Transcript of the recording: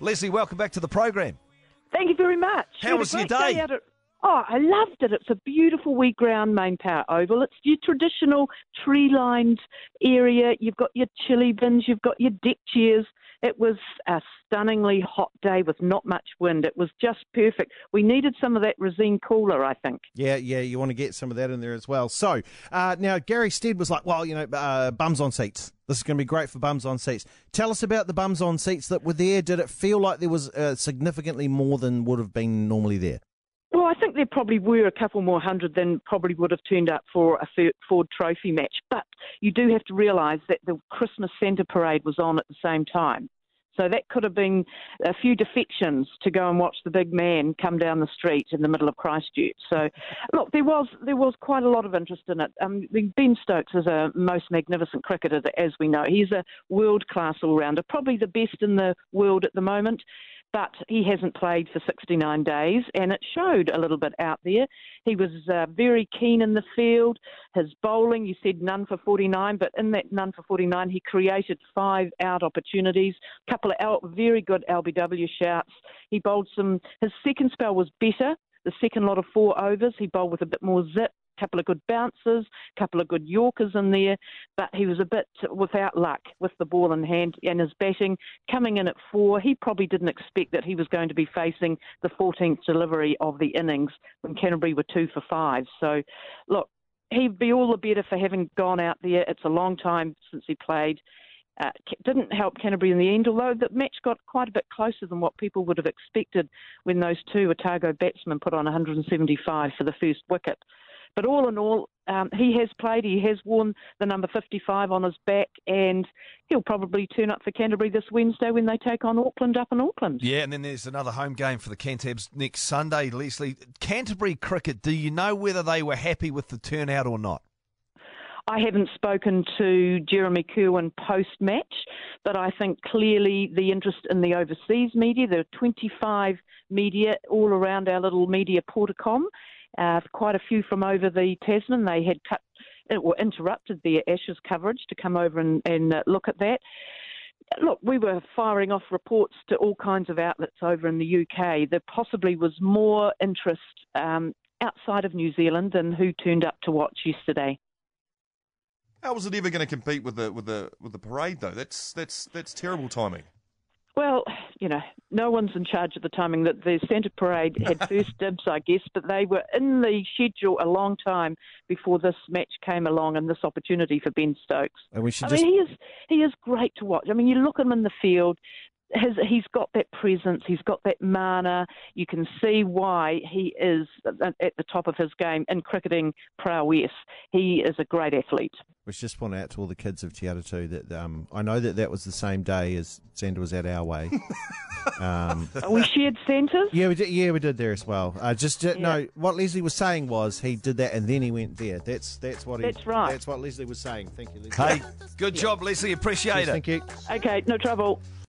Leslie, welcome back to the program. Thank you very much. How was your great day? at- oh, I loved it. It's a beautiful wee ground MainPower Oval. It's your traditional tree lined area. You've got your chili bins, you've got your deck chairs. It was a stunningly hot day with not much wind. It was just perfect. We needed some of that resin cooler, I think. Yeah, yeah, you want to get some of that in there as well. So uh, now Gary Stead was like, well, you know, uh, bums on seats. This is going to be great for bums on seats. Tell us about the bums on seats that were there. Did it feel like there was uh, significantly more than would have been normally there? Well, I think there probably were a couple more hundred than probably would have turned up for a Ford Trophy match. But you do have to realise that the Christmas Santa Parade was on at the same time. So that could have been a few defections to go and watch the big man come down the street in the middle of Christchurch. So, look, there was there was quite a lot of interest in it. Um, ben Stokes is a most magnificent cricketer, as we know. He's a world class all rounder, probably the best in the world at the moment but he hasn't played for 69 days, and it showed a little bit out there. He was uh, very keen in the field. His bowling, you said none for 49, but in that none for 49, he created five out opportunities, a couple of out, very good LBW shouts. He bowled some, his second spell was better. The second lot of four overs, he bowled with a bit more zip, couple of good bounces, couple of good Yorkers in there, but he was a bit without luck with the ball in hand and his batting coming in at four. He probably didn't expect that he was going to be facing the 14th delivery of the innings when Canterbury were two for five. So, look, he'd be all the better for having gone out there. It's a long time since he played. Uh, didn't help Canterbury in the end, although the match got quite a bit closer than what people would have expected when those two Otago batsmen put on 175 for the first wicket. But all in all, um, he has played. He has worn the number 55 on his back, and he'll probably turn up for Canterbury this Wednesday when they take on Auckland up in Auckland. Yeah, and then there's another home game for the Cantabs next Sunday, Leslie. Canterbury cricket, do you know whether they were happy with the turnout or not? I haven't spoken to Jeremy Curwen post match, but I think clearly the interest in the overseas media, there are 25 media all around our little media Portacom, uh, quite a few from over the Tasman. They had cut or interrupted their Ashes coverage to come over and, and uh, look at that. Look, we were firing off reports to all kinds of outlets over in the UK. There possibly was more interest um, outside of New Zealand than who turned up to watch yesterday. How was it ever going to compete with the with the with the parade though? That's that's that's terrible timing. Well, you know, no one's in charge of the timing. That the Santa Parade had first dibs, I guess, but they were in the schedule a long time before this match came along and this opportunity for Ben Stokes. And we should I just mean, he is he is great to watch. I mean, you look at him in the field. His, he's got that presence. He's got that mana. You can see why he is at at the top of his game in cricketing prowess. He is a great athlete. We should just point out to all the kids of Te Atatū that um, I know that that was the same day as Sandra was at our way. um, we shared centres. yeah, we did. Yeah, we did there as well. Uh, just uh, no. What Leslie was saying was he did that and then he went there. That's that's what he. That's right. That's what Leslie was saying. Thank you, Leslie. Hey, good job, Leslie. Appreciate Yes, it. thank you. Okay, no trouble.